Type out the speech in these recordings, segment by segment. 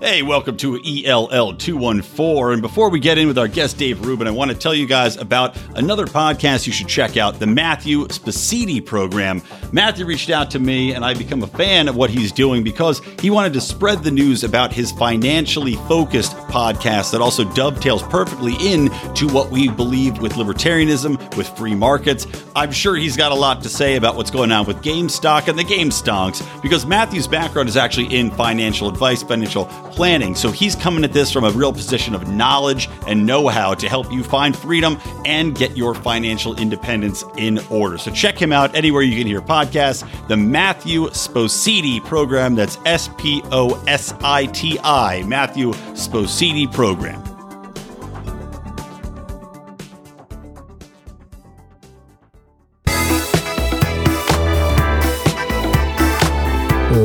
Hey, welcome to ELL 214. And before we get in with our guest, Dave Rubin, I want to tell you guys about another podcast you should check out the Matthew Spositi program. Matthew reached out to me, and I've become a fan of what he's doing because he wanted to spread the news about his financially focused podcast that also dovetails perfectly in to what we believe with libertarianism, with free markets. I'm sure he's got a lot to say about what's going on with GameStop and the Game Stonks because Matthew's background is actually in financial advice, financial planning. So he's coming at this from a real position of knowledge and know how to help you find freedom and get your financial independence in order. So check him out anywhere you can hear podcasts. The Matthew Spositi program. That's S P O S I T I. Matthew Spositi program.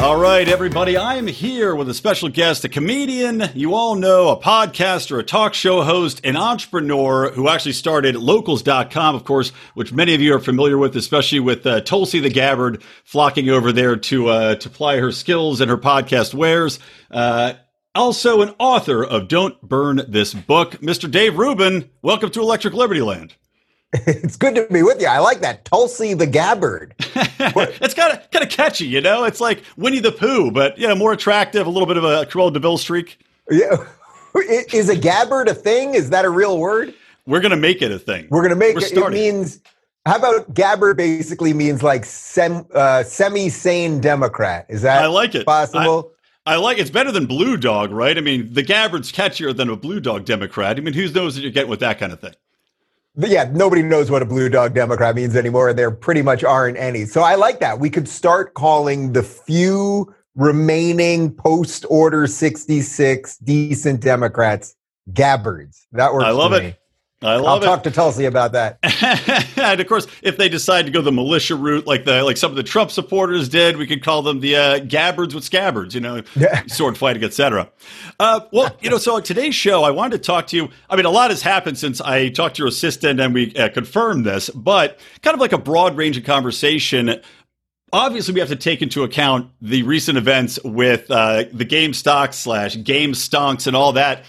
All right, everybody, I am here with a special guest, a comedian you all know, a podcaster, a talk show host, an entrepreneur who actually started locals.com, of course, which many of you are familiar with, especially with uh, Tulsi the Gabbard flocking over there to, uh, to ply her skills and her podcast wares. Uh, also, an author of Don't Burn This Book, Mr. Dave Rubin. Welcome to Electric Liberty Land. It's good to be with you. I like that. Tulsi the Gabbard. it's kind of kind of catchy, you know. It's like Winnie the Pooh, but you know, more attractive, a little bit of a Cruella de Vil streak. Yeah. Is a Gabbard a thing? Is that a real word? We're gonna make it a thing. We're gonna make We're it. It means. How about Gabbard? Basically means like sem, uh, semi-sane Democrat. Is that I like it possible? I, I like it's better than Blue Dog, right? I mean, the Gabbard's catchier than a Blue Dog Democrat. I mean, who knows that you're getting with that kind of thing? But yeah, nobody knows what a blue dog Democrat means anymore, and there pretty much aren't any. So I like that. We could start calling the few remaining post order 66 decent Democrats Gabbards. That works. I love it. Me. I love I'll it. talk to Tulsi about that. and of course, if they decide to go the militia route, like the like some of the Trump supporters did, we could call them the uh, Gabbards with scabbards. You know, yeah. sword fighting, etc. Uh, well, you know, so today's show, I wanted to talk to you. I mean, a lot has happened since I talked to your assistant and we uh, confirmed this, but kind of like a broad range of conversation obviously we have to take into account the recent events with uh, the GameStop slash Game Stonks and all that.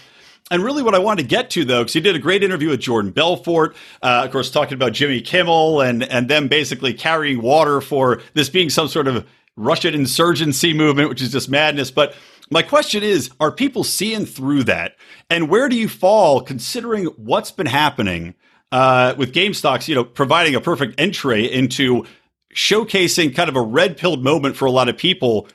And really, what I wanted to get to, though, because he did a great interview with Jordan Belfort, uh, of course, talking about Jimmy Kimmel and and them basically carrying water for this being some sort of Russian insurgency movement, which is just madness. But my question is, are people seeing through that? And where do you fall, considering what's been happening uh, with GameStop? You know, providing a perfect entry into showcasing kind of a red pilled moment for a lot of people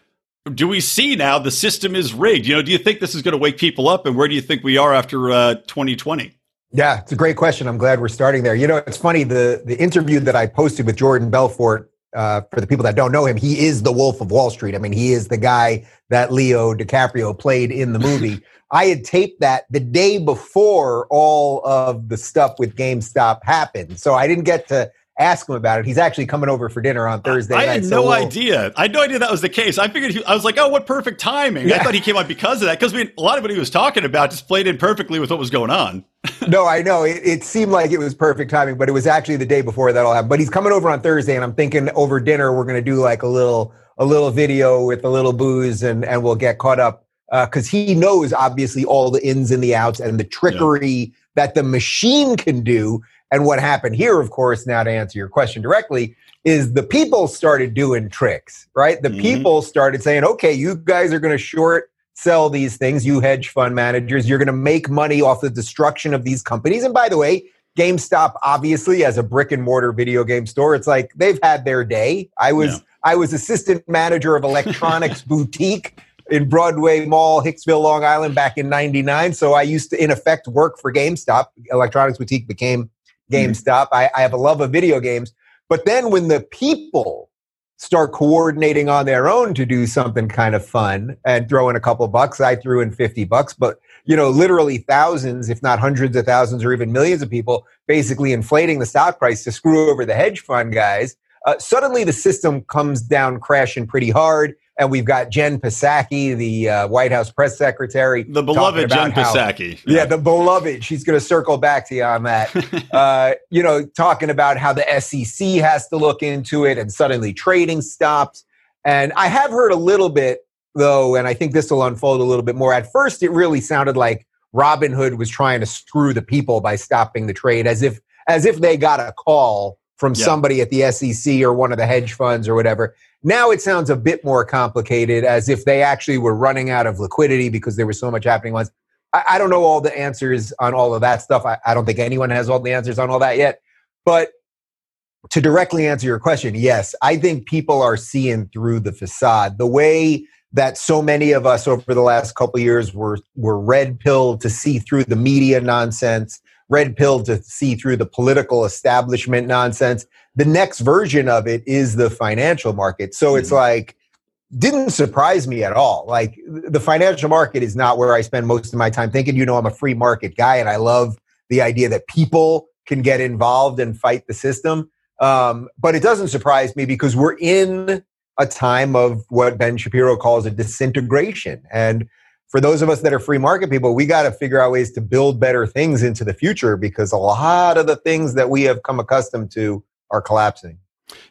do we see now the system is rigged? You know, do you think this is going to wake people up, and where do you think we are after uh, 2020? Yeah, it's a great question. I'm glad we're starting there. You know, it's funny the the interview that I posted with Jordan Belfort. Uh, for the people that don't know him, he is the Wolf of Wall Street. I mean, he is the guy that Leo DiCaprio played in the movie. I had taped that the day before all of the stuff with GameStop happened, so I didn't get to ask him about it. He's actually coming over for dinner on Thursday. I, I had no we'll, idea. I had no idea that was the case. I figured he, I was like, oh, what perfect timing. Yeah. I thought he came on because of that. Because a lot of what he was talking about just played in perfectly with what was going on. no, I know it, it, seemed like it was perfect timing, but it was actually the day before that all happened. But he's coming over on Thursday, and I'm thinking over dinner we're going to do like a little a little video with a little booze, and and we'll get caught up because uh, he knows obviously all the ins and the outs and the trickery yeah. that the machine can do and what happened here, of course, now to answer your question directly, is the people started doing tricks, right? The mm-hmm. people started saying, okay, you guys are going to short sell these things, you hedge fund managers. You're going to make money off the destruction of these companies. And by the way, GameStop, obviously, as a brick and mortar video game store, it's like they've had their day. I was yeah. I was assistant manager of electronics boutique in Broadway Mall, Hicksville, Long Island, back in '99. So I used to, in effect, work for GameStop. Electronics boutique became GameStop. I, I have a love of video games. But then when the people start coordinating on their own to do something kind of fun and throw in a couple bucks, I threw in 50 bucks, but you know, literally thousands, if not hundreds of thousands or even millions of people basically inflating the stock price to screw over the hedge fund guys. Uh, suddenly the system comes down crashing pretty hard. And we've got Jen Psaki, the uh, White House press secretary, the beloved Jen how, Psaki. Yeah. yeah. the beloved. She's going to circle back to you on that. uh, you know, talking about how the SEC has to look into it, and suddenly trading stops. And I have heard a little bit though, and I think this will unfold a little bit more. At first, it really sounded like Robinhood was trying to screw the people by stopping the trade, as if as if they got a call from yeah. somebody at the SEC or one of the hedge funds or whatever. Now it sounds a bit more complicated, as if they actually were running out of liquidity because there was so much happening once. I, I don't know all the answers on all of that stuff. I, I don't think anyone has all the answers on all that yet. But to directly answer your question, yes, I think people are seeing through the facade. The way that so many of us over the last couple years were were red pilled to see through the media nonsense, red pilled to see through the political establishment nonsense the next version of it is the financial market. So mm-hmm. it's like, didn't surprise me at all. Like the financial market is not where I spend most of my time thinking, you know, I'm a free market guy and I love the idea that people can get involved and fight the system. Um, but it doesn't surprise me because we're in a time of what Ben Shapiro calls a disintegration. And for those of us that are free market people, we got to figure out ways to build better things into the future because a lot of the things that we have come accustomed to are collapsing.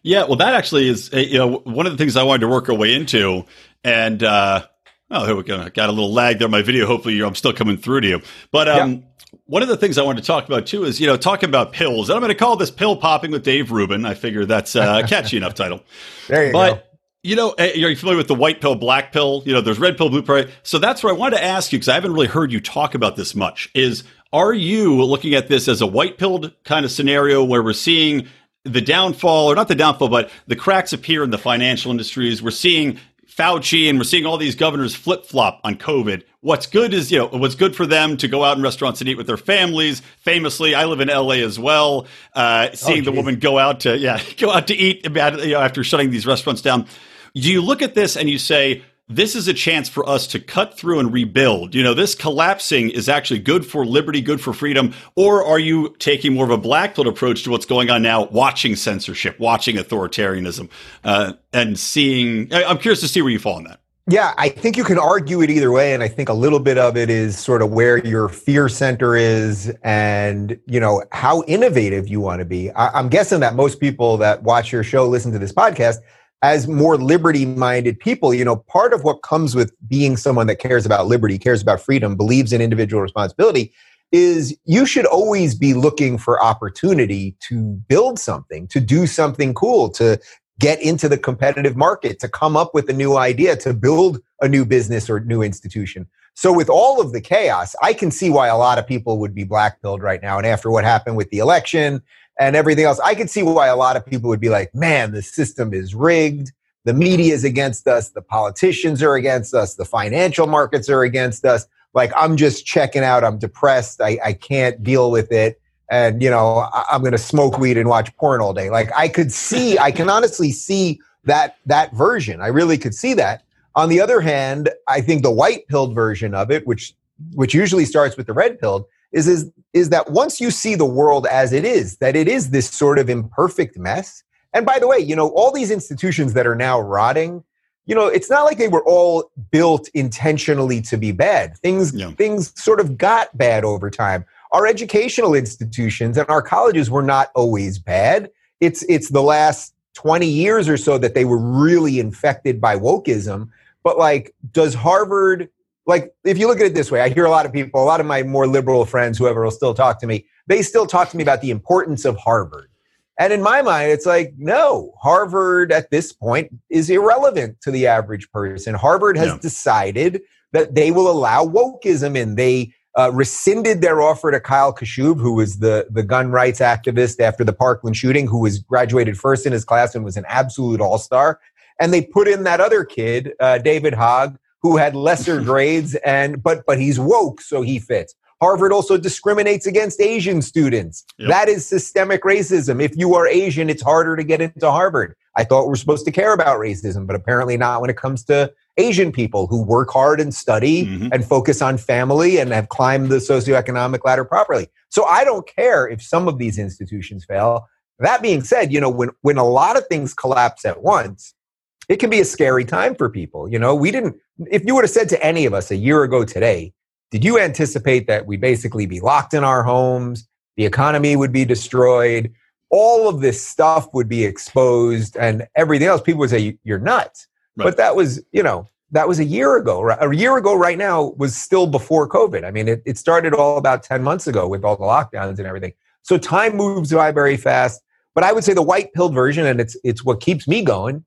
Yeah, well, that actually is you know one of the things I wanted to work our way into, and uh, oh, here we go. I got a little lag there. My video, hopefully, I'm still coming through to you. But um, yeah. one of the things I wanted to talk about too is you know talking about pills, and I'm going to call this "Pill Popping" with Dave Rubin. I figure that's a catchy enough title. There you but, go. You know, are you familiar with the white pill, black pill? You know, there's red pill, blue pill. So that's where I wanted to ask you because I haven't really heard you talk about this much. Is are you looking at this as a white pilled kind of scenario where we're seeing the downfall, or not the downfall, but the cracks appear in the financial industries. We're seeing Fauci and we're seeing all these governors flip flop on COVID. What's good is, you know, what's good for them to go out in restaurants and eat with their families. Famously, I live in LA as well. Uh, seeing oh, the woman go out to, yeah, go out to eat you know, after shutting these restaurants down. Do you look at this and you say, this is a chance for us to cut through and rebuild. You know, this collapsing is actually good for liberty, good for freedom. Or are you taking more of a black pill approach to what's going on now, watching censorship, watching authoritarianism, uh, and seeing? I'm curious to see where you fall on that. Yeah, I think you can argue it either way, and I think a little bit of it is sort of where your fear center is, and you know how innovative you want to be. I- I'm guessing that most people that watch your show, listen to this podcast, as more liberty minded people, you know, part of what comes with being someone that cares about liberty, cares about freedom, believes in individual responsibility is you should always be looking for opportunity to build something, to do something cool, to get into the competitive market, to come up with a new idea, to build a new business or new institution. So with all of the chaos, I can see why a lot of people would be blackpilled right now. And after what happened with the election and everything else. I could see why a lot of people would be like, man, the system is rigged. The media is against us. The politicians are against us. The financial markets are against us. Like, I'm just checking out. I'm depressed. I, I can't deal with it. And, you know, I, I'm going to smoke weed and watch porn all day. Like, I could see, I can honestly see that, that version. I really could see that. On the other hand, I think the white pilled version of it, which, which usually starts with the red pilled, is, is, is that once you see the world as it is, that it is this sort of imperfect mess. And by the way, you know, all these institutions that are now rotting, you know, it's not like they were all built intentionally to be bad. Things, yeah. things sort of got bad over time. Our educational institutions and our colleges were not always bad. It's, it's the last 20 years or so that they were really infected by wokeism. But like, does Harvard like if you look at it this way, I hear a lot of people, a lot of my more liberal friends, whoever will still talk to me, they still talk to me about the importance of Harvard. And in my mind, it's like, no, Harvard at this point is irrelevant to the average person. Harvard has yeah. decided that they will allow wokeism in. They uh, rescinded their offer to Kyle Kashuv, who was the, the gun rights activist after the Parkland shooting, who was graduated first in his class and was an absolute all star. And they put in that other kid, uh, David Hogg, who had lesser grades and but but he's woke so he fits. Harvard also discriminates against asian students. Yep. that is systemic racism. If you are asian it's harder to get into harvard. I thought we're supposed to care about racism but apparently not when it comes to asian people who work hard and study mm-hmm. and focus on family and have climbed the socioeconomic ladder properly. So i don't care if some of these institutions fail. That being said you know when when a lot of things collapse at once it can be a scary time for people. You know, we didn't, if you would have said to any of us a year ago today, did you anticipate that we basically be locked in our homes, the economy would be destroyed, all of this stuff would be exposed, and everything else? People would say, You're nuts. Right. But that was, you know, that was a year ago. A year ago, right now, was still before COVID. I mean, it, it started all about 10 months ago with all the lockdowns and everything. So time moves by very fast. But I would say the white pill version, and it's it's what keeps me going,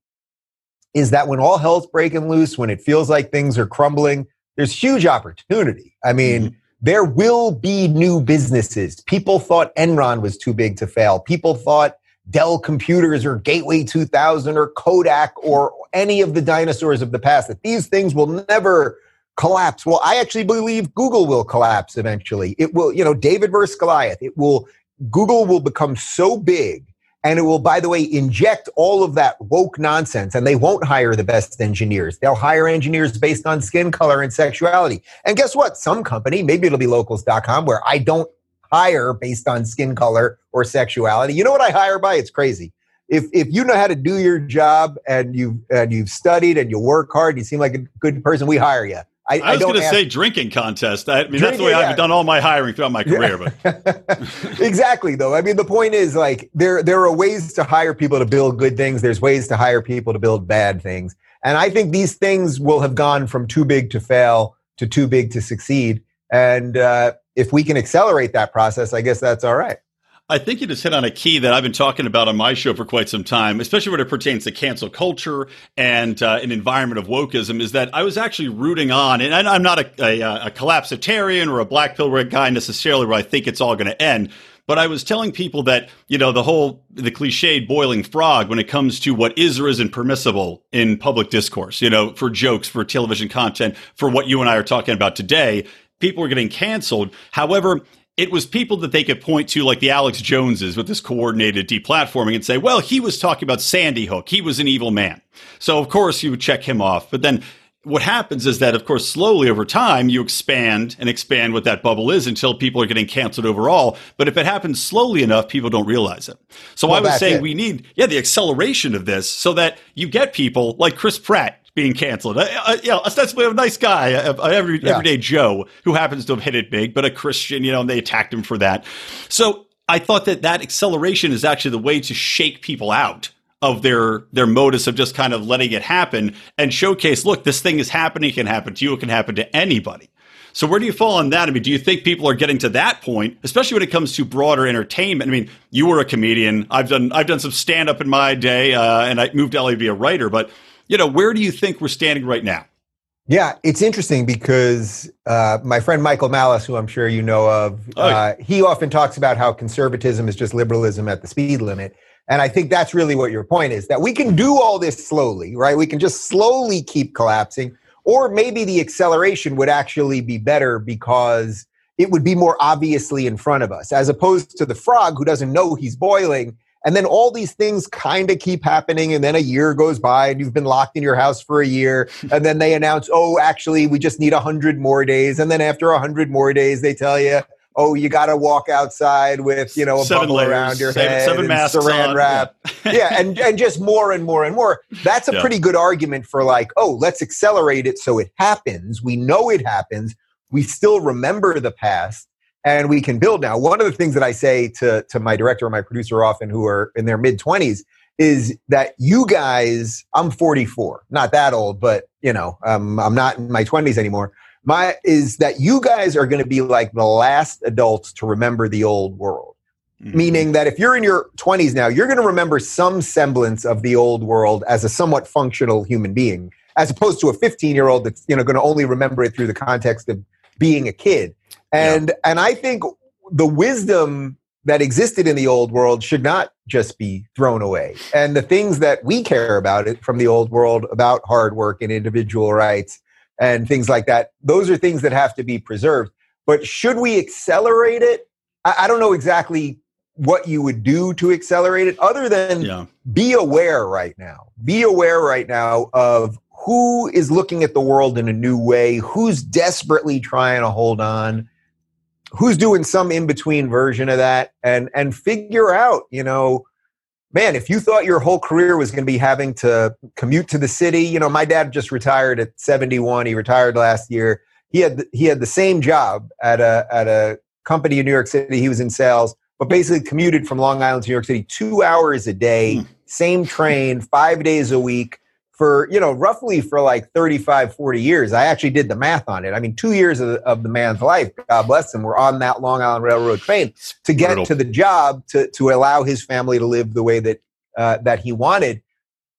is that when all hell's breaking loose, when it feels like things are crumbling, there's huge opportunity. I mean, mm-hmm. there will be new businesses. People thought Enron was too big to fail. People thought Dell Computers or Gateway 2000 or Kodak or any of the dinosaurs of the past, that these things will never collapse. Well, I actually believe Google will collapse eventually. It will, you know, David versus Goliath. It will, Google will become so big and it will, by the way, inject all of that woke nonsense. And they won't hire the best engineers. They'll hire engineers based on skin color and sexuality. And guess what? Some company, maybe it'll be locals.com, where I don't hire based on skin color or sexuality. You know what I hire by? It's crazy. If, if you know how to do your job and you've, and you've studied and you work hard, and you seem like a good person, we hire you. I, I was going to say drinking contest. I mean, drinking, that's the way yeah. I've done all my hiring throughout my career. But exactly, though. I mean, the point is like there there are ways to hire people to build good things. There's ways to hire people to build bad things, and I think these things will have gone from too big to fail to too big to succeed. And uh, if we can accelerate that process, I guess that's all right. I think you just hit on a key that I've been talking about on my show for quite some time, especially when it pertains to cancel culture and uh, an environment of wokeism. Is that I was actually rooting on, and I'm not a, a, a collapsitarian or a black pill guy necessarily, where I think it's all going to end. But I was telling people that you know the whole the cliched boiling frog when it comes to what is or isn't permissible in public discourse. You know, for jokes, for television content, for what you and I are talking about today people are getting canceled. However, it was people that they could point to, like the Alex Joneses with this coordinated deplatforming, and say, well, he was talking about Sandy Hook. He was an evil man. So, of course, you would check him off. But then what happens is that, of course, slowly over time, you expand and expand what that bubble is until people are getting canceled overall. But if it happens slowly enough, people don't realize it. So well, I was saying we need, yeah, the acceleration of this so that you get people like Chris Pratt being canceled. Uh, uh, you know, ostensibly a nice guy, a, a every, yeah. everyday Joe who happens to have hit it big, but a Christian, you know, and they attacked him for that. So I thought that that acceleration is actually the way to shake people out of their their modus of just kind of letting it happen and showcase, look, this thing is happening. It can happen to you. It can happen to anybody. So where do you fall on that? I mean, do you think people are getting to that point, especially when it comes to broader entertainment? I mean, you were a comedian. I've done I've done some stand up in my day, uh, and I moved to LA to be a writer. But you know, where do you think we're standing right now? Yeah, it's interesting because uh, my friend Michael Malice, who I'm sure you know of, oh, uh, he often talks about how conservatism is just liberalism at the speed limit. And I think that's really what your point is that we can do all this slowly, right? We can just slowly keep collapsing. Or maybe the acceleration would actually be better because it would be more obviously in front of us, as opposed to the frog who doesn't know he's boiling and then all these things kind of keep happening. And then a year goes by and you've been locked in your house for a year. And then they announce, oh, actually, we just need 100 more days. And then after 100 more days, they tell you, oh, you got to walk outside with, you know, a seven bubble layers, around your seven, head, seven masks saran on. wrap. Yeah. yeah, and, and just more and more and more. That's a yeah. pretty good argument for like, oh, let's accelerate it so it happens. We know it happens. We still remember the past and we can build now. One of the things that I say to, to my director or my producer often who are in their mid 20s is that you guys, I'm 44, not that old, but you know, um, I'm not in my 20s anymore. My is that you guys are going to be like the last adults to remember the old world. Mm-hmm. Meaning that if you're in your 20s now, you're going to remember some semblance of the old world as a somewhat functional human being, as opposed to a 15 year old that's you know going to only remember it through the context of being a kid. And yeah. and I think the wisdom that existed in the old world should not just be thrown away. And the things that we care about it from the old world about hard work and individual rights and things like that, those are things that have to be preserved. But should we accelerate it? I, I don't know exactly what you would do to accelerate it other than yeah. be aware right now. Be aware right now of who is looking at the world in a new way, who's desperately trying to hold on who's doing some in between version of that and and figure out you know man, if you thought your whole career was going to be having to commute to the city, you know, my dad just retired at 71. He retired last year. He had he had the same job at a at a company in New York City. He was in sales, but basically commuted from Long Island to New York City two hours a day, mm. same train, five days a week for you know roughly for like 35 40 years i actually did the math on it. I mean two years of the, of the man's life god bless him were on that long island railroad train to get Brutal. to the job to, to allow his family to live the way that uh, that he wanted.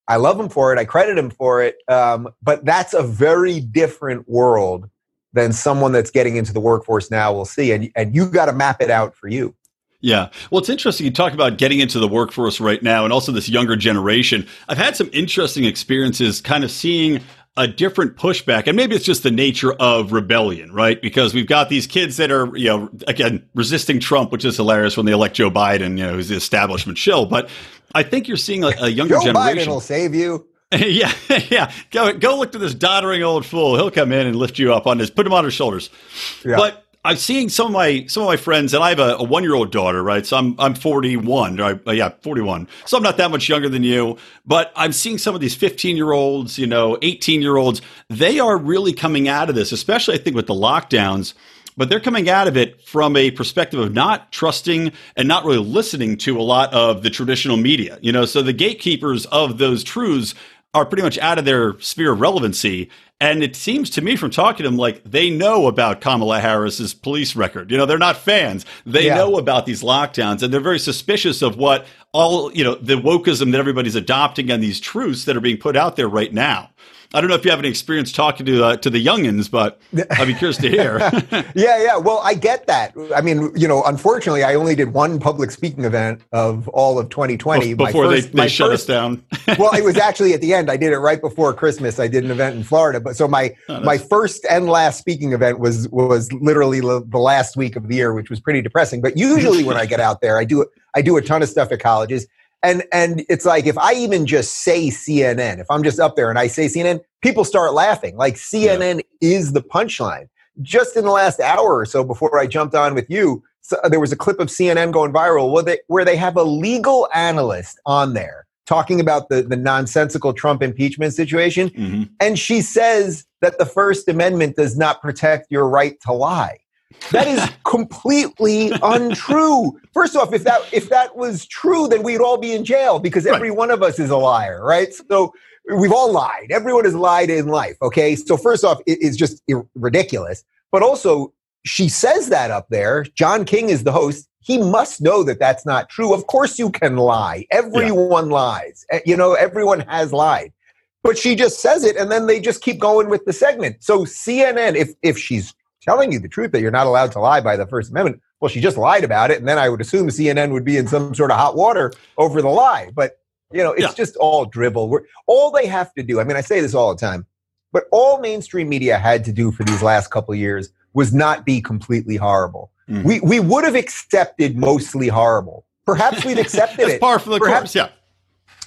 I love him for it. I credit him for it. Um, but that's a very different world than someone that's getting into the workforce now will see. And, and you got to map it out for you yeah. Well, it's interesting. You talk about getting into the workforce right now and also this younger generation. I've had some interesting experiences kind of seeing a different pushback. And maybe it's just the nature of rebellion, right? Because we've got these kids that are, you know, again, resisting Trump, which is hilarious when they elect Joe Biden, you know, who's the establishment shill. But I think you're seeing a, a younger Joe generation. Biden will save you. yeah, yeah. Go go look to this doddering old fool. He'll come in and lift you up on his, put him on his shoulders. Yeah. But I'm seeing some of my some of my friends, and I have a, a one year old daughter, right? So I'm I'm 41, right? Uh, yeah, 41. So I'm not that much younger than you, but I'm seeing some of these 15 year olds, you know, 18 year olds. They are really coming out of this, especially I think with the lockdowns. But they're coming out of it from a perspective of not trusting and not really listening to a lot of the traditional media. You know, so the gatekeepers of those truths are pretty much out of their sphere of relevancy. And it seems to me from talking to them like they know about Kamala Harris's police record. You know, they're not fans. They yeah. know about these lockdowns and they're very suspicious of what all, you know, the wokeism that everybody's adopting and these truths that are being put out there right now. I don't know if you have any experience talking to uh, to the youngins, but I'd be curious to hear. yeah, yeah. Well, I get that. I mean, you know, unfortunately, I only did one public speaking event of all of 2020 before first, they, they shut first, us down. well, it was actually at the end. I did it right before Christmas. I did an event in Florida, but so my oh, my first and last speaking event was was literally the last week of the year, which was pretty depressing. But usually, when I get out there, I do I do a ton of stuff at colleges. And and it's like if I even just say CNN, if I'm just up there and I say CNN, people start laughing. Like CNN yeah. is the punchline. Just in the last hour or so before I jumped on with you, so there was a clip of CNN going viral where they, where they have a legal analyst on there talking about the, the nonsensical Trump impeachment situation. Mm-hmm. And she says that the First Amendment does not protect your right to lie. That is completely untrue. First off, if that if that was true, then we'd all be in jail because every right. one of us is a liar, right? So we've all lied. Everyone has lied in life. Okay, so first off, it is just ridiculous. But also, she says that up there. John King is the host. He must know that that's not true. Of course, you can lie. Everyone yeah. lies. Eh, you know, everyone has lied. But she just says it, and then they just keep going with the segment. So CNN, if if she's telling you the truth that you're not allowed to lie by the First Amendment. Well, she just lied about it, and then I would assume CNN would be in some sort of hot water over the lie. But you know, it's yeah. just all dribble. We're, all they have to do. I mean, I say this all the time, but all mainstream media had to do for these last couple years was not be completely horrible. Mm-hmm. We we would have accepted mostly horrible. Perhaps we'd accepted it. Par for the Perhaps, course. Yeah.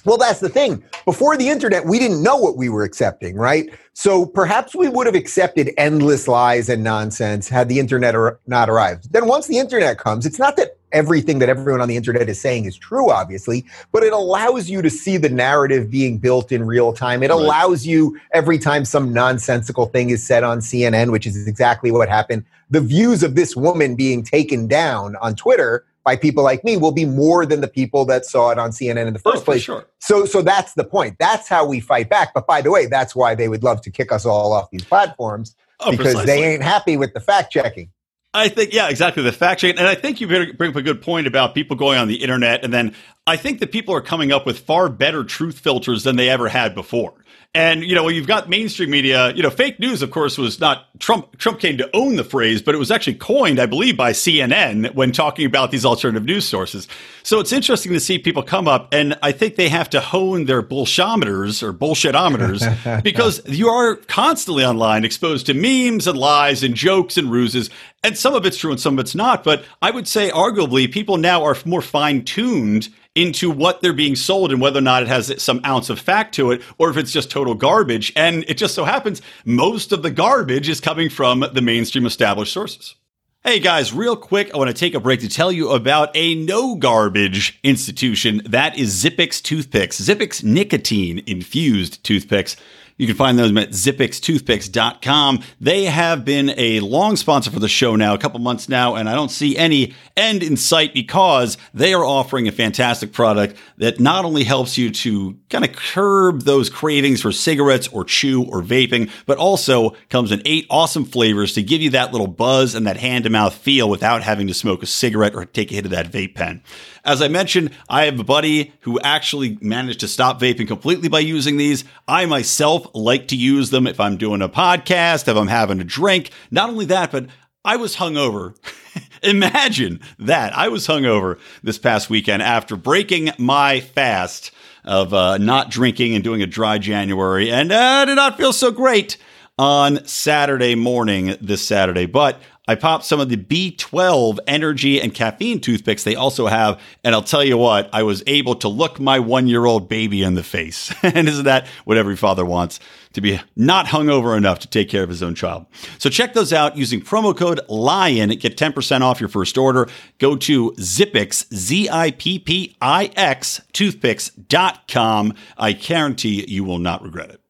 Well, that's the thing. Before the internet, we didn't know what we were accepting, right? So perhaps we would have accepted endless lies and nonsense had the internet not arrived. Then once the internet comes, it's not that everything that everyone on the internet is saying is true, obviously, but it allows you to see the narrative being built in real time. It right. allows you every time some nonsensical thing is said on CNN, which is exactly what happened, the views of this woman being taken down on Twitter by people like me will be more than the people that saw it on CNN in the oh, first oh, place. Sure. So, so that's the point. That's how we fight back. But by the way, that's why they would love to kick us all off these platforms oh, because precisely. they ain't happy with the fact checking. I think, yeah, exactly. The fact checking. And I think you bring up a good point about people going on the internet. And then I think that people are coming up with far better truth filters than they ever had before. And you know, you've got mainstream media. You know, fake news, of course, was not Trump. Trump came to own the phrase, but it was actually coined, I believe, by CNN when talking about these alternative news sources. So it's interesting to see people come up, and I think they have to hone their bullshometers or bullshitometers because you are constantly online exposed to memes and lies and jokes and ruses, and some of it's true and some of it's not. But I would say, arguably, people now are more fine tuned into what they're being sold and whether or not it has some ounce of fact to it or if it's just total garbage. And it just so happens most of the garbage is coming from the mainstream established sources. Hey guys, real quick, I want to take a break to tell you about a no garbage institution that is Zippix toothpicks. Zippix nicotine infused toothpicks. You can find them at zippixtoothpicks.com. They have been a long sponsor for the show now, a couple months now, and I don't see any end in sight because they are offering a fantastic product that not only helps you to kind of curb those cravings for cigarettes or chew or vaping, but also comes in eight awesome flavors to give you that little buzz and that hand to mouth feel without having to smoke a cigarette or take a hit of that vape pen. As I mentioned, I have a buddy who actually managed to stop vaping completely by using these. I myself like to use them if I'm doing a podcast, if I'm having a drink. Not only that, but I was hungover. Imagine that. I was hungover this past weekend after breaking my fast of uh, not drinking and doing a dry January, and uh, I did not feel so great on Saturday morning this Saturday. But I popped some of the B12 energy and caffeine toothpicks they also have. And I'll tell you what, I was able to look my one year old baby in the face. and isn't that what every father wants? To be not hungover enough to take care of his own child. So check those out using promo code LION. Get 10% off your first order. Go to Zippix, Z I P P I X, toothpicks.com. I guarantee you will not regret it.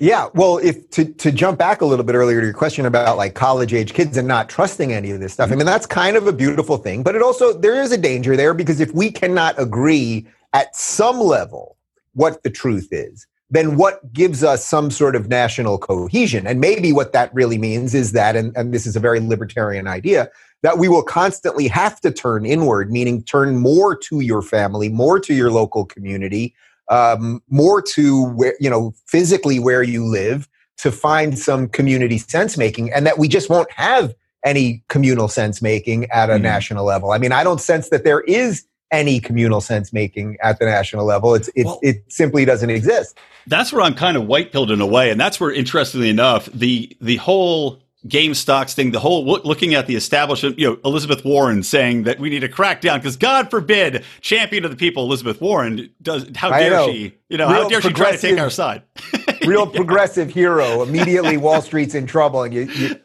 Yeah, well, if to to jump back a little bit earlier to your question about like college age kids and not trusting any of this stuff. I mean, that's kind of a beautiful thing, but it also there is a danger there because if we cannot agree at some level what the truth is, then what gives us some sort of national cohesion? And maybe what that really means is that, and, and this is a very libertarian idea, that we will constantly have to turn inward, meaning turn more to your family, more to your local community, um, more to where you know physically where you live to find some community sense making and that we just won't have any communal sense making at a mm. national level. I mean i don't sense that there is any communal sense making at the national level. It's it, well, it simply doesn't exist. That's where i'm kind of white pilled in a way and that's where interestingly enough the the whole game stocks thing, the whole looking at the establishment, you know, Elizabeth Warren saying that we need to crack down because God forbid, champion of the people, Elizabeth Warren does. How dare she? You know, real how dare she try to take our side? real progressive hero. Immediately, Wall Street's in trouble, and you. you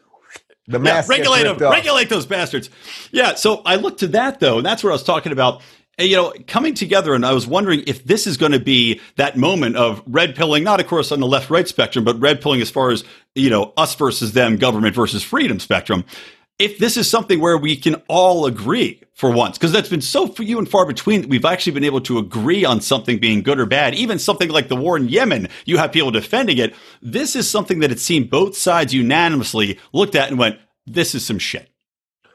the yeah, regulate them, regulate those bastards. Yeah, so I look to that though, and that's what I was talking about you know, coming together, and I was wondering if this is going to be that moment of red pilling, not of course on the left right spectrum, but red pilling as far as, you know, us versus them, government versus freedom spectrum. If this is something where we can all agree for once, because that's been so few and far between that we've actually been able to agree on something being good or bad, even something like the war in Yemen, you have people defending it. This is something that it seemed both sides unanimously looked at and went, this is some shit.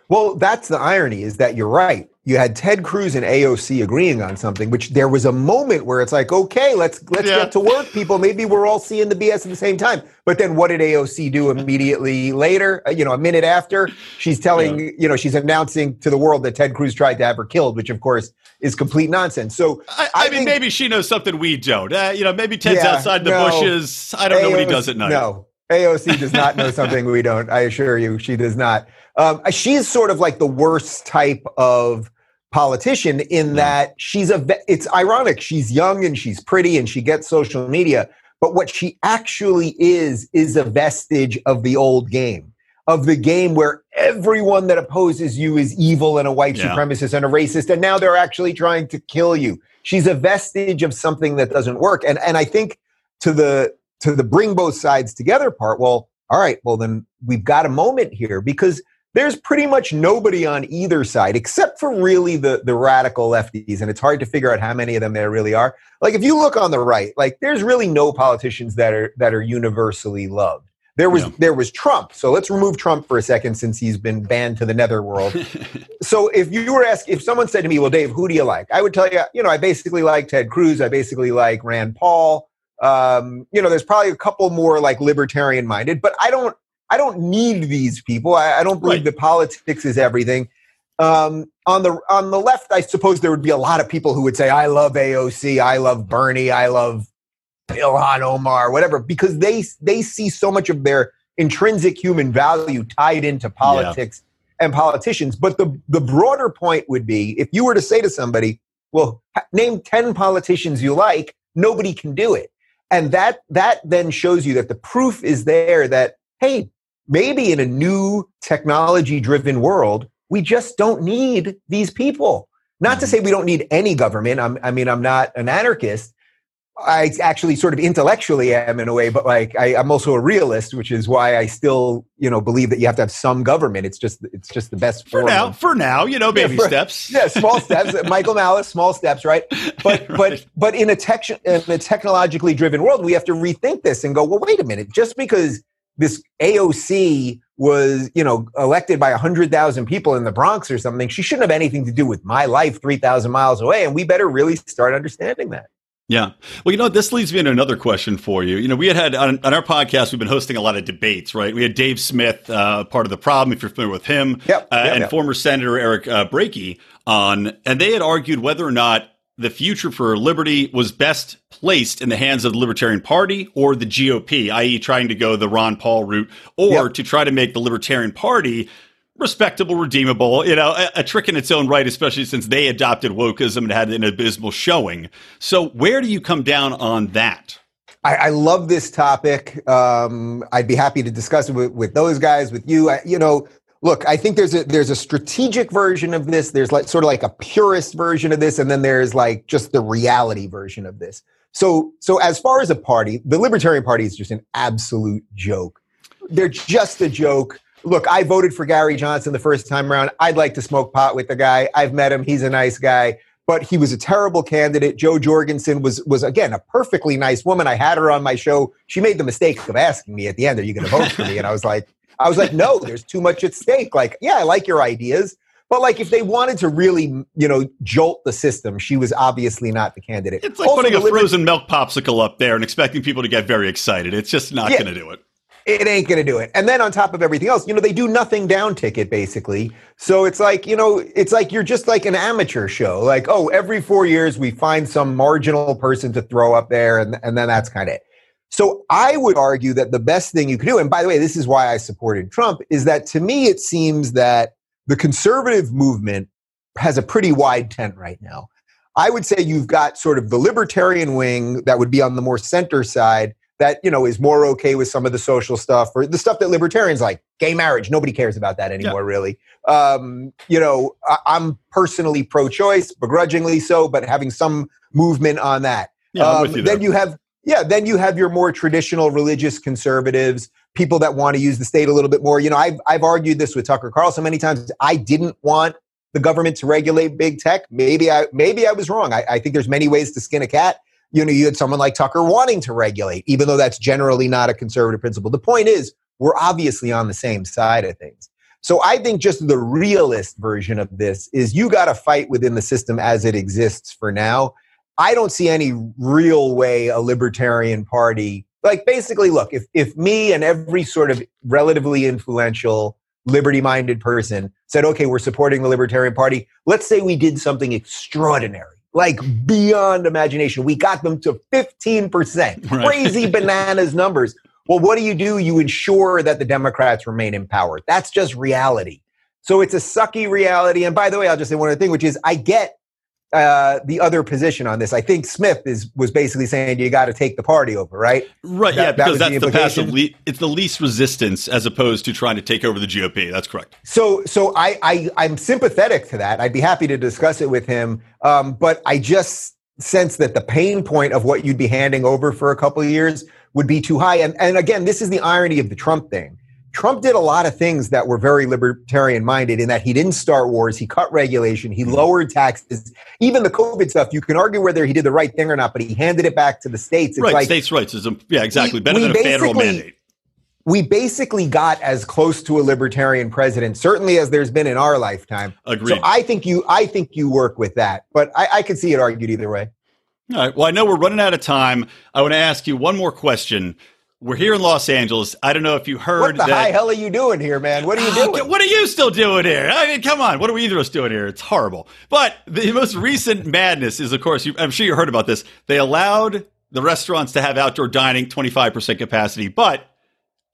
Well, that's the irony is that you're right you had Ted Cruz and AOC agreeing on something, which there was a moment where it's like, okay, let's let's yeah. get to work, people. Maybe we're all seeing the BS at the same time. But then what did AOC do immediately later? Uh, you know, a minute after, she's telling, yeah. you know, she's announcing to the world that Ted Cruz tried to have her killed, which of course is complete nonsense. So I, I, I mean, think, maybe she knows something we don't. Uh, you know, maybe Ted's yeah, outside the no, bushes. I don't AOC, know what he does at night. No, AOC does not know something we don't. I assure you, she does not. Um, she's sort of like the worst type of politician in that she's a it's ironic she's young and she's pretty and she gets social media but what she actually is is a vestige of the old game of the game where everyone that opposes you is evil and a white yeah. supremacist and a racist and now they're actually trying to kill you she's a vestige of something that doesn't work and and i think to the to the bring both sides together part well all right well then we've got a moment here because there's pretty much nobody on either side except for really the the radical lefties and it's hard to figure out how many of them there really are like if you look on the right like there's really no politicians that are that are universally loved there was yeah. there was Trump. So let's remove Trump for a second since he's been banned to the netherworld. so if you were asked if someone said to me, "Well, Dave, who do you like?" I would tell you, you know, I basically like Ted Cruz. I basically like Rand Paul. Um, you know, there's probably a couple more like libertarian minded, but I don't I don't need these people. I, I don't believe right. that politics is everything. Um, on the on the left, I suppose there would be a lot of people who would say, "I love AOC, I love Bernie, I love Ilhan Omar, whatever," because they they see so much of their intrinsic human value tied into politics yeah. and politicians. But the the broader point would be, if you were to say to somebody, "Well, name ten politicians you like," nobody can do it, and that that then shows you that the proof is there that hey, maybe in a new technology driven world, we just don't need these people. Not mm-hmm. to say we don't need any government. I'm, I mean, I'm not an anarchist, I actually sort of intellectually am in a way, but like I, am also a realist, which is why I still, you know, believe that you have to have some government. It's just, it's just the best for now. Of, for now, you know, baby yeah, for, steps. Yeah, small steps. Michael Malice, small steps, right? But, right. but, but in a tech, in a technologically driven world, we have to rethink this and go, well, wait a minute. Just because this AOC was, you know, elected by hundred thousand people in the Bronx or something, she shouldn't have anything to do with my life three thousand miles away, and we better really start understanding that. Yeah. Well, you know, this leads me into another question for you. You know, we had had on, on our podcast, we've been hosting a lot of debates, right? We had Dave Smith, uh, part of the problem, if you're familiar with him, yep, uh, yep, and yep. former Senator Eric uh, Brakey on, and they had argued whether or not the future for liberty was best placed in the hands of the Libertarian Party or the GOP, i.e., trying to go the Ron Paul route, or yep. to try to make the Libertarian Party respectable, redeemable, you know, a, a, trick in its own right, especially since they adopted wokeism and had an abysmal showing. So, where do you come down on that? I, I love this topic. Um, I'd be happy to discuss it with, with those guys, with you. I, you know, look, I think there's a there's a strategic version of this. There's like sort of like a purist version of this, and then there's like just the reality version of this. So, so as far as a party, the Libertarian Party is just an absolute joke. They're just a joke look, I voted for Gary Johnson the first time around. I'd like to smoke pot with the guy. I've met him. He's a nice guy, but he was a terrible candidate. Jo Jorgensen was was again a perfectly nice woman. I had her on my show. She made the mistake of asking me at the end, "Are you going to vote for me?" And I was like, I was like, "No, there's too much at stake." Like, yeah, I like your ideas. But like, if they wanted to really, you know, jolt the system, she was obviously not the candidate. It's like also, putting a frozen milk popsicle up there and expecting people to get very excited. It's just not yeah, going to do it it ain't going to do it. And then on top of everything else, you know, they do nothing down ticket basically. So it's like, you know, it's like you're just like an amateur show. Like, oh, every four years we find some marginal person to throw up there, and, and then that's kind of it. So I would argue that the best thing you could do, and by the way, this is why I supported Trump, is that to me it seems that the conservative movement has a pretty wide tent right now. I would say you've got sort of the libertarian wing that would be on the more center side that you know is more okay with some of the social stuff or the stuff that libertarians like gay marriage nobody cares about that anymore yeah. really um, you know I, am personally pro-choice begrudgingly so but having some movement on that yeah, um, you then you have yeah then you have your more traditional religious conservatives people that want to use the state a little bit more you know i've, I've argued this with tucker carlson many times i didn't want the government to regulate big tech maybe i maybe i was wrong I, I think there's many ways to skin a cat you know, you had someone like Tucker wanting to regulate, even though that's generally not a conservative principle. The point is, we're obviously on the same side of things. So I think just the realist version of this is you got to fight within the system as it exists for now. I don't see any real way a libertarian party, like basically, look, if, if me and every sort of relatively influential liberty minded person said, okay, we're supporting the libertarian party, let's say we did something extraordinary like beyond imagination. We got them to 15%. Right. Crazy bananas numbers. Well, what do you do? You ensure that the Democrats remain in power. That's just reality. So it's a sucky reality. And by the way, I'll just say one other thing, which is I get uh, the other position on this. I think Smith is was basically saying you got to take the party over, right? Right. That, yeah, because that that's the, the passive. Le- it's the least resistance as opposed to trying to take over the GOP. That's correct. So, so I, I I'm sympathetic to that. I'd be happy to discuss it with him, um, but I just sense that the pain point of what you'd be handing over for a couple of years would be too high. And and again, this is the irony of the Trump thing Trump did a lot of things that were very libertarian minded in that he didn't start wars, he cut regulation, he mm-hmm. lowered taxes. Even the COVID stuff, you can argue whether he did the right thing or not, but he handed it back to the states. It's right, like, states' rights is a, yeah, exactly. Better than a federal mandate. We basically got as close to a libertarian president, certainly as there's been in our lifetime. Agreed. So I think you, I think you work with that, but I, I can see it argued either way. All right. Well, I know we're running out of time. I want to ask you one more question. We're here in Los Angeles. I don't know if you heard. What the that, high hell are you doing here, man? What are you ah, doing? What are you still doing here? I mean, come on. What are we either of us doing here? It's horrible. But the most recent madness is, of course, you, I'm sure you heard about this. They allowed the restaurants to have outdoor dining, 25% capacity. But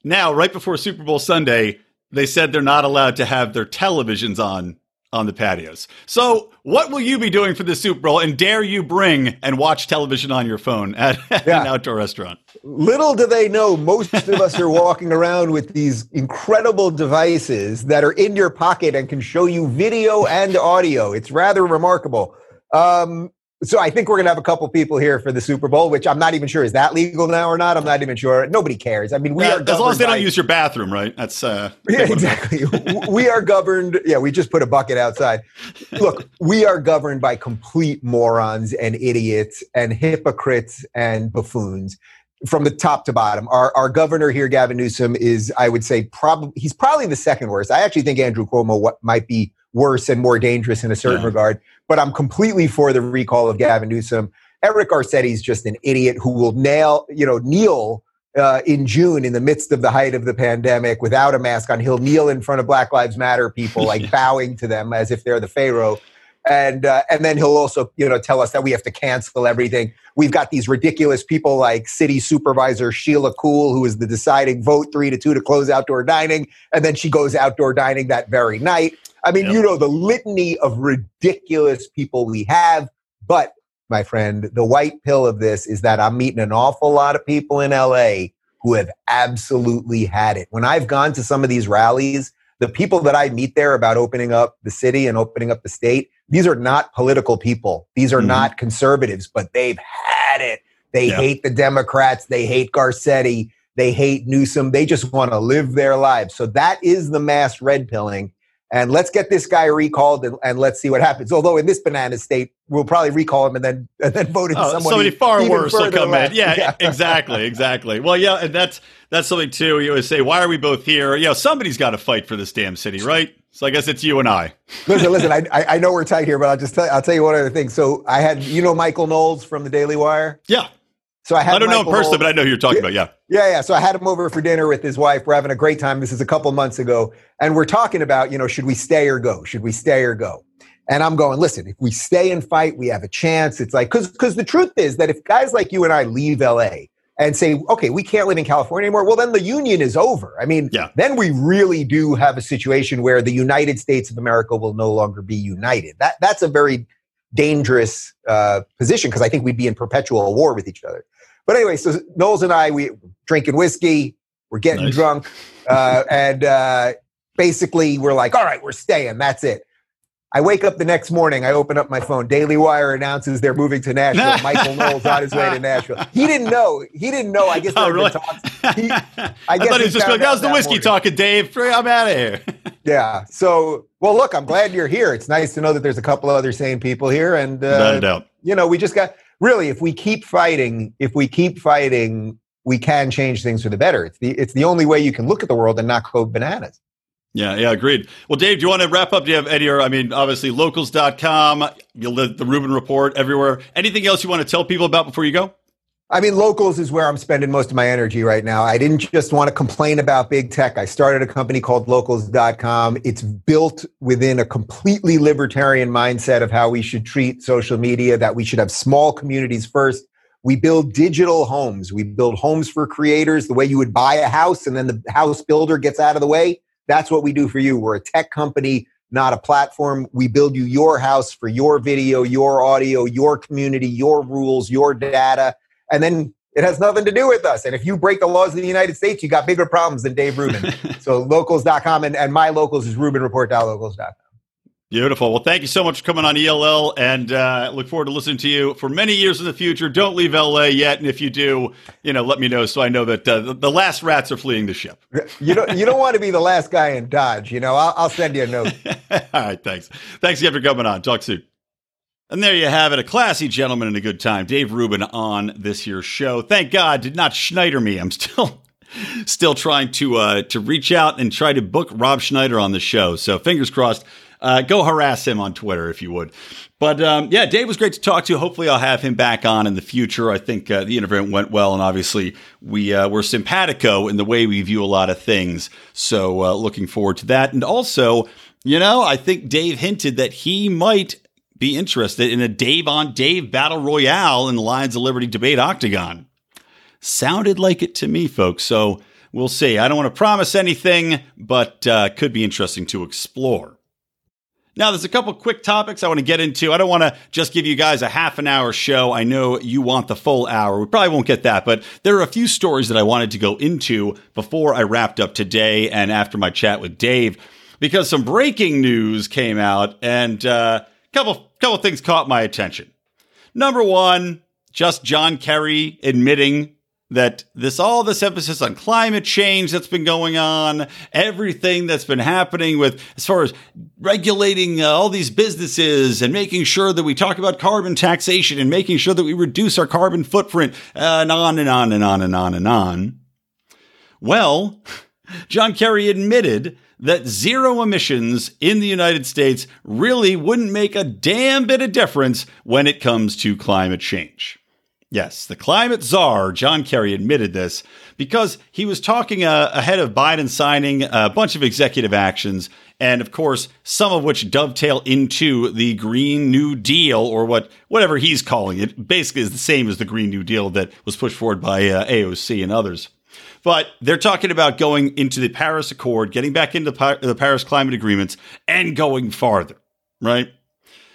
now, right before Super Bowl Sunday, they said they're not allowed to have their televisions on on the patios. So, what will you be doing for the Super Bowl? And dare you bring and watch television on your phone at, yeah. an outdoor restaurant? Little do they know, most of us are walking around with these incredible devices that are in your pocket and can show you video and audio. It's rather remarkable. Um, so I think we're going to have a couple people here for the Super Bowl, which I'm not even sure is that legal now or not. I'm not even sure. Nobody cares. I mean, we yeah, are as long as they by, don't use your bathroom, right? That's uh, yeah, exactly. we are governed. Yeah, we just put a bucket outside. Look, we are governed by complete morons and idiots and hypocrites and buffoons from the top to bottom. Our our governor here, Gavin Newsom, is I would say probably he's probably the second worst. I actually think Andrew Cuomo what might be worse and more dangerous in a certain yeah. regard. But I'm completely for the recall of Gavin Newsom. Eric Garcetti's just an idiot who will nail, you know, kneel uh, in June in the midst of the height of the pandemic without a mask on. He'll kneel in front of Black Lives Matter people, like bowing to them as if they're the Pharaoh. And uh, and then he'll also you know tell us that we have to cancel everything. We've got these ridiculous people like City Supervisor Sheila Kuehl, who is the deciding vote three to two to close outdoor dining, and then she goes outdoor dining that very night. I mean, yep. you know, the litany of ridiculous people we have. But, my friend, the white pill of this is that I'm meeting an awful lot of people in LA who have absolutely had it. When I've gone to some of these rallies, the people that I meet there about opening up the city and opening up the state, these are not political people. These are mm-hmm. not conservatives, but they've had it. They hate the Democrats. They hate Garcetti. They hate Newsom. They just want to live their lives. So that is the mass red pilling and let's get this guy recalled and, and, let's see what happens. Although in this banana state, we'll probably recall him and then and then vote in oh, somebody, somebody far worse will come left. in. Yeah, yeah. exactly, exactly. Well, yeah, and that's that's something too. You always say, why are we both here? You know, somebody's got to fight for this damn city, right? So I guess it's you and I. listen, listen. I, I know we're tight here, but I'll just tell I'll tell you one other thing. So I had you know Michael Knowles from the Daily Wire. Yeah. So I had. I don't know him personally, but I know who you're talking about. Yeah. Yeah, yeah. So I had him over for dinner with his wife. We're having a great time. This is a couple months ago, and we're talking about, you know, should we stay or go? Should we stay or go? And I'm going, listen, if we stay and fight, we have a chance. It's like because because the truth is that if guys like you and I leave LA and say, okay, we can't live in California anymore, well, then the union is over. I mean, yeah. then we really do have a situation where the United States of America will no longer be united. That that's a very dangerous uh, position because I think we'd be in perpetual war with each other. But anyway, so Knowles and I, we drinking whiskey, we're getting nice. drunk, uh, and uh, basically we're like, all right, we're staying. That's it. I wake up the next morning. I open up my phone. Daily Wire announces they're moving to Nashville. Michael Knowles on his way to Nashville. He didn't know. He didn't know. I guess oh, really? he, I, I thought he was just like, "That was the whiskey morning. talking, Dave. I'm out of here." yeah. So, well, look, I'm glad you're here. It's nice to know that there's a couple of other sane people here, and uh, doubt. You know, we just got really, if we keep fighting, if we keep fighting, we can change things for the better. It's the it's the only way you can look at the world and not go bananas. Yeah, yeah, agreed. Well, Dave, do you want to wrap up? Do you have any, or I mean, obviously locals.com, you'll the Rubin Report everywhere. Anything else you want to tell people about before you go? I mean, locals is where I'm spending most of my energy right now. I didn't just want to complain about big tech. I started a company called locals.com. It's built within a completely libertarian mindset of how we should treat social media, that we should have small communities first. We build digital homes. We build homes for creators the way you would buy a house and then the house builder gets out of the way. That's what we do for you. We're a tech company, not a platform. We build you your house for your video, your audio, your community, your rules, your data and then it has nothing to do with us. And if you break the laws of the United States, you got bigger problems than Dave Rubin. so locals.com and, and my locals is rubinreport.locals.com. Beautiful. Well, thank you so much for coming on ELL and uh, look forward to listening to you for many years in the future. Don't leave LA yet. And if you do, you know, let me know so I know that uh, the, last rats are fleeing the ship. You don't, you don't want to be the last guy in Dodge. You know, I'll, I'll send you a note. All right. Thanks. Thanks again for coming on. Talk soon. And there you have it, a classy gentleman and a good time. Dave Rubin on this year's show. Thank God did not Schneider me. I'm still still trying to uh, to reach out and try to book Rob Schneider on the show. So fingers crossed. Uh, go harass him on Twitter if you would. But um, yeah, Dave was great to talk to. Hopefully, I'll have him back on in the future. I think uh, the interview went well, and obviously, we uh, we're simpatico in the way we view a lot of things. So, uh, looking forward to that. And also, you know, I think Dave hinted that he might be interested in a Dave on Dave battle royale in the Lions of Liberty debate octagon. Sounded like it to me, folks. So we'll see. I don't want to promise anything, but uh, could be interesting to explore. Now, there's a couple quick topics I want to get into. I don't want to just give you guys a half an hour show. I know you want the full hour. We probably won't get that, but there are a few stories that I wanted to go into before I wrapped up today and after my chat with Dave, because some breaking news came out and uh, couple couple things caught my attention. Number one, just John Kerry admitting that this all this emphasis on climate change that's been going on, everything that's been happening with as far as regulating uh, all these businesses and making sure that we talk about carbon taxation and making sure that we reduce our carbon footprint uh, and on and on and on and on and on. Well, John Kerry admitted that zero emissions in the United States really wouldn't make a damn bit of difference when it comes to climate change. Yes, the climate czar, John Kerry, admitted this because he was talking uh, ahead of Biden signing a bunch of executive actions, and of course, some of which dovetail into the Green New Deal, or what whatever he's calling it. Basically, is the same as the Green New Deal that was pushed forward by uh, AOC and others. But they're talking about going into the Paris Accord, getting back into the Paris climate agreements, and going farther, right?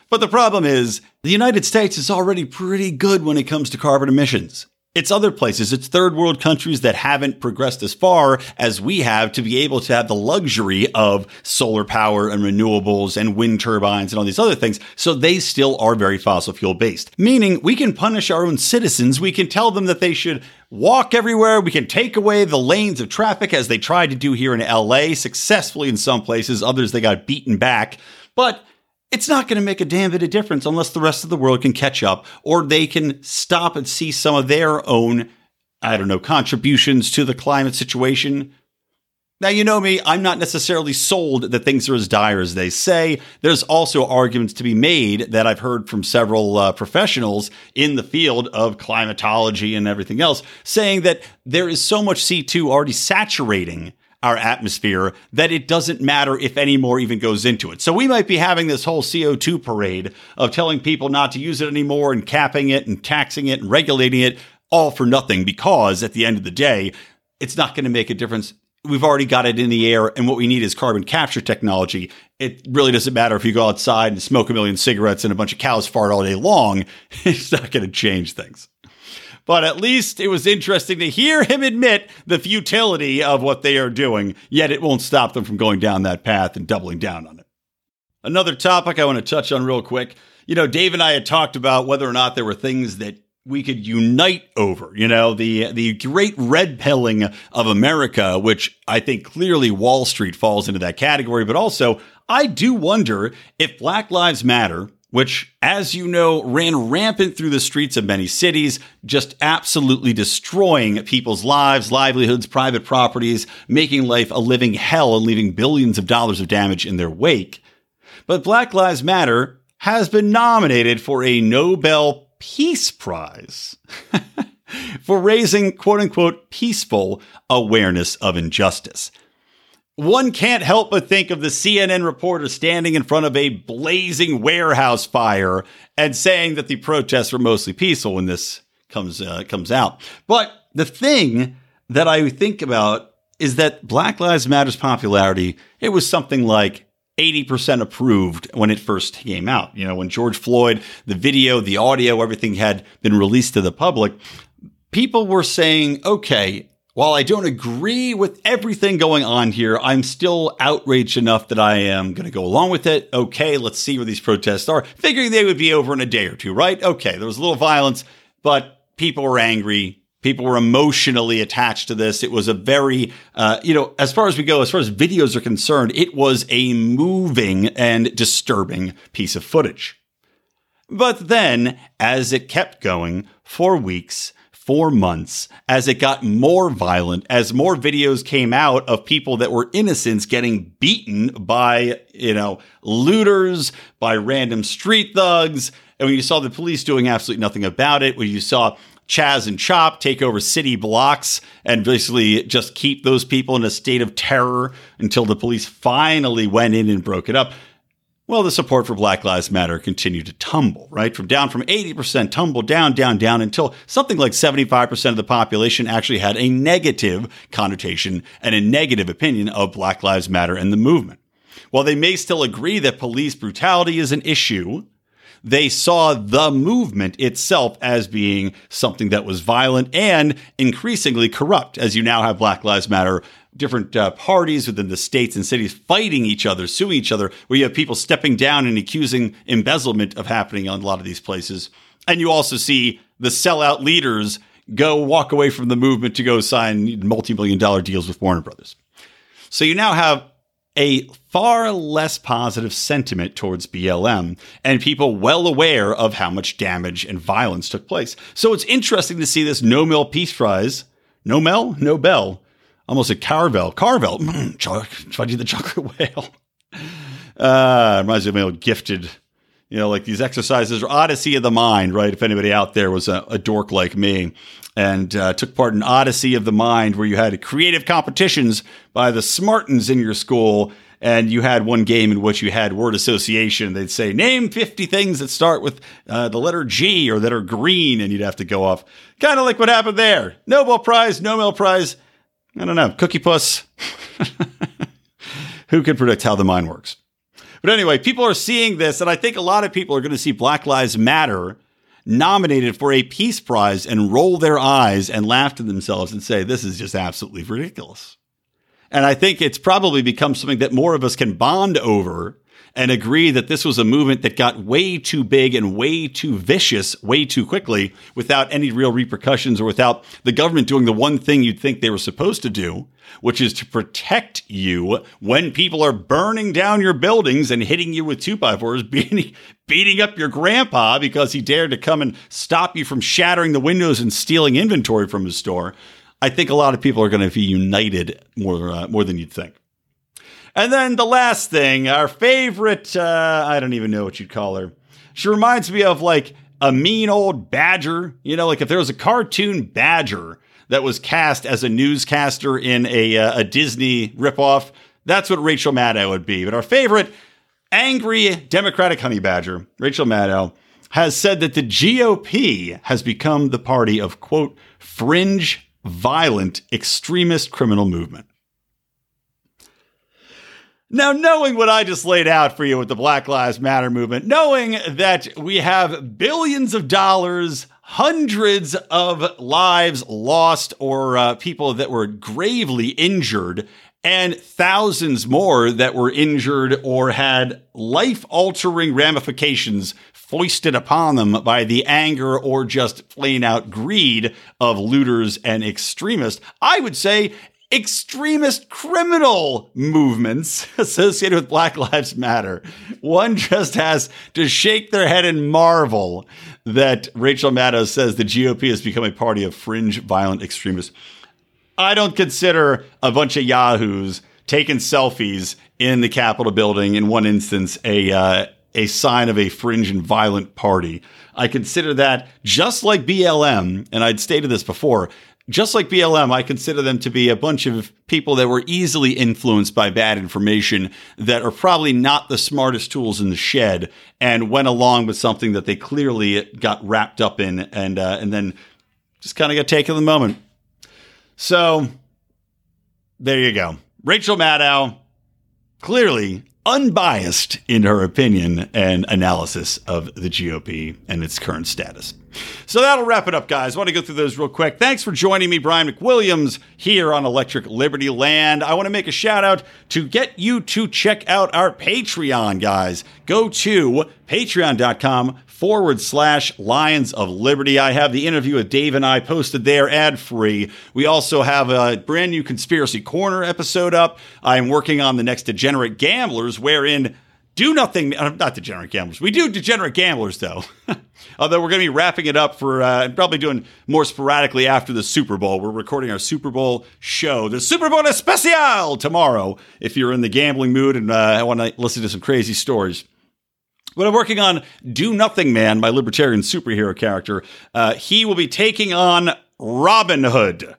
But the problem is, the United States is already pretty good when it comes to carbon emissions. It's other places, it's third world countries that haven't progressed as far as we have to be able to have the luxury of solar power and renewables and wind turbines and all these other things. So they still are very fossil fuel based, meaning we can punish our own citizens. We can tell them that they should walk everywhere. We can take away the lanes of traffic as they tried to do here in LA successfully in some places. Others they got beaten back. But it's not going to make a damn bit of difference unless the rest of the world can catch up or they can stop and see some of their own, I don't know, contributions to the climate situation. Now, you know me, I'm not necessarily sold that things are as dire as they say. There's also arguments to be made that I've heard from several uh, professionals in the field of climatology and everything else saying that there is so much CO2 already saturating our atmosphere that it doesn't matter if any more even goes into it. So we might be having this whole CO2 parade of telling people not to use it anymore and capping it and taxing it and regulating it all for nothing because at the end of the day, it's not going to make a difference. We've already got it in the air, and what we need is carbon capture technology. It really doesn't matter if you go outside and smoke a million cigarettes and a bunch of cows fart all day long. It's not going to change things but at least it was interesting to hear him admit the futility of what they are doing, yet it won't stop them from going down that path and doubling down on it. Another topic I want to touch on real quick. You know, Dave and I had talked about whether or not there were things that we could unite over, you know, the the great red pilling of America, which I think clearly Wall Street falls into that category, but also I do wonder if Black Lives Matter which, as you know, ran rampant through the streets of many cities, just absolutely destroying people's lives, livelihoods, private properties, making life a living hell and leaving billions of dollars of damage in their wake. But Black Lives Matter has been nominated for a Nobel Peace Prize for raising quote unquote peaceful awareness of injustice one can't help but think of the CNN reporter standing in front of a blazing warehouse fire and saying that the protests were mostly peaceful when this comes uh, comes out. But the thing that I think about is that Black Lives Matter's popularity it was something like 80% approved when it first came out. You know, when George Floyd, the video, the audio, everything had been released to the public, people were saying, okay, while I don't agree with everything going on here, I'm still outraged enough that I am going to go along with it. Okay, let's see where these protests are. Figuring they would be over in a day or two, right? Okay, there was a little violence, but people were angry. People were emotionally attached to this. It was a very, uh, you know, as far as we go, as far as videos are concerned, it was a moving and disturbing piece of footage. But then, as it kept going for weeks, four months as it got more violent, as more videos came out of people that were innocents getting beaten by, you know, looters, by random street thugs. And when you saw the police doing absolutely nothing about it, when you saw Chaz and Chop take over city blocks and basically just keep those people in a state of terror until the police finally went in and broke it up well, the support for Black Lives Matter continued to tumble, right? From down from 80%, tumble down, down, down until something like 75% of the population actually had a negative connotation and a negative opinion of Black Lives Matter and the movement. While they may still agree that police brutality is an issue, they saw the movement itself as being something that was violent and increasingly corrupt, as you now have Black Lives Matter, different uh, parties within the states and cities fighting each other, suing each other, where you have people stepping down and accusing embezzlement of happening on a lot of these places. And you also see the sellout leaders go walk away from the movement to go sign multi million dollar deals with Warner Brothers. So you now have a far less positive sentiment towards BLM and people well aware of how much damage and violence took place. So it's interesting to see this No Mel Peace Prize, No Mel, No Bell, almost a Carvel, Carvel, mm, the chocolate whale. Uh, reminds me of my old gifted, you know, like these exercises or Odyssey of the Mind, right? If anybody out there was a, a dork like me and uh, took part in Odyssey of the Mind, where you had creative competitions by the smartens in your school. And you had one game in which you had word association. They'd say, name 50 things that start with uh, the letter G or that are green. And you'd have to go off. Kind of like what happened there. Nobel Prize, Nobel Prize. I don't know. Cookie Puss. Who can predict how the mind works? But anyway, people are seeing this. And I think a lot of people are going to see Black Lives Matter nominated for a Peace Prize and roll their eyes and laugh to themselves and say, this is just absolutely ridiculous. And I think it's probably become something that more of us can bond over and agree that this was a movement that got way too big and way too vicious way too quickly without any real repercussions or without the government doing the one thing you'd think they were supposed to do, which is to protect you when people are burning down your buildings and hitting you with two by fours, beating, beating up your grandpa because he dared to come and stop you from shattering the windows and stealing inventory from his store. I think a lot of people are going to be united more uh, more than you'd think. And then the last thing, our favorite, uh, I don't even know what you'd call her. She reminds me of like a mean old badger. You know, like if there was a cartoon badger that was cast as a newscaster in a, uh, a Disney ripoff, that's what Rachel Maddow would be. But our favorite angry Democratic honey badger, Rachel Maddow, has said that the GOP has become the party of, quote, fringe, violent, extremist criminal movement. Now, knowing what I just laid out for you with the Black Lives Matter movement, knowing that we have billions of dollars, hundreds of lives lost, or uh, people that were gravely injured, and thousands more that were injured or had life altering ramifications foisted upon them by the anger or just plain out greed of looters and extremists, I would say extremist criminal movements associated with Black Lives Matter. One just has to shake their head and marvel that Rachel Maddow says the GOP has become a party of fringe violent extremists. I don't consider a bunch of yahoos taking selfies in the Capitol building in one instance a uh, a sign of a fringe and violent party. I consider that just like BLM, and I'd stated this before, just like BLM, I consider them to be a bunch of people that were easily influenced by bad information that are probably not the smartest tools in the shed and went along with something that they clearly got wrapped up in and uh, and then just kind of got taken the moment. So there you go. Rachel Maddow, clearly unbiased in her opinion and analysis of the GOP and its current status. So that'll wrap it up, guys. I want to go through those real quick. Thanks for joining me, Brian McWilliams, here on Electric Libertyland. I want to make a shout out to get you to check out our Patreon, guys. Go to patreon.com forward slash Lions of Liberty. I have the interview with Dave and I posted there ad free. We also have a brand new Conspiracy Corner episode up. I'm working on the next Degenerate Gamblers, wherein do nothing, uh, not degenerate gamblers. We do degenerate gamblers, though. Although we're going to be wrapping it up for uh, probably doing more sporadically after the Super Bowl. We're recording our Super Bowl show, the Super Bowl Especial, tomorrow. If you're in the gambling mood and uh, want to listen to some crazy stories. But I'm working on Do Nothing Man, my libertarian superhero character. Uh, he will be taking on Robin Hood.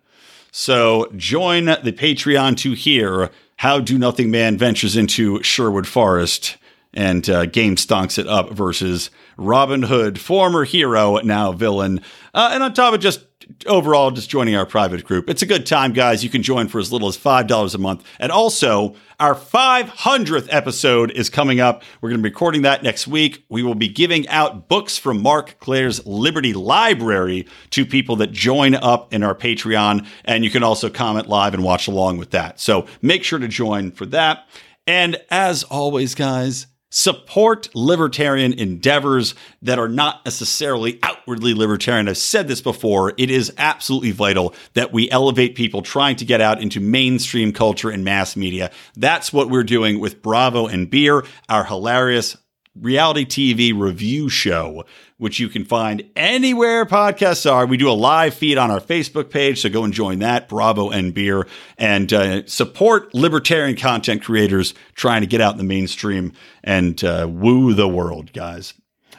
So join the Patreon to hear how Do Nothing Man ventures into Sherwood Forest and uh, game stonks it up versus Robin Hood, former hero, now villain. Uh, and on top of just overall, just joining our private group. It's a good time, guys. You can join for as little as $5 a month. And also, our 500th episode is coming up. We're going to be recording that next week. We will be giving out books from Mark Claire's Liberty Library to people that join up in our Patreon. And you can also comment live and watch along with that. So make sure to join for that. And as always, guys, support libertarian endeavors that are not necessarily outwardly libertarian. I've said this before. It is absolutely vital that we elevate people trying to get out into mainstream culture and mass media. That's what we're doing with Bravo and Beer, our hilarious reality TV review show, which you can find anywhere podcasts are. We do a live feed on our Facebook page, so go and join that, Bravo and Beer, and uh, support libertarian content creators trying to get out in the mainstream and uh, woo the world, guys.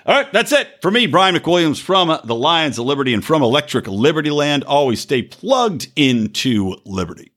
All right, that's it for me, Brian McWilliams from the Lions of Liberty and from Electric Libertyland. Always stay plugged into liberty.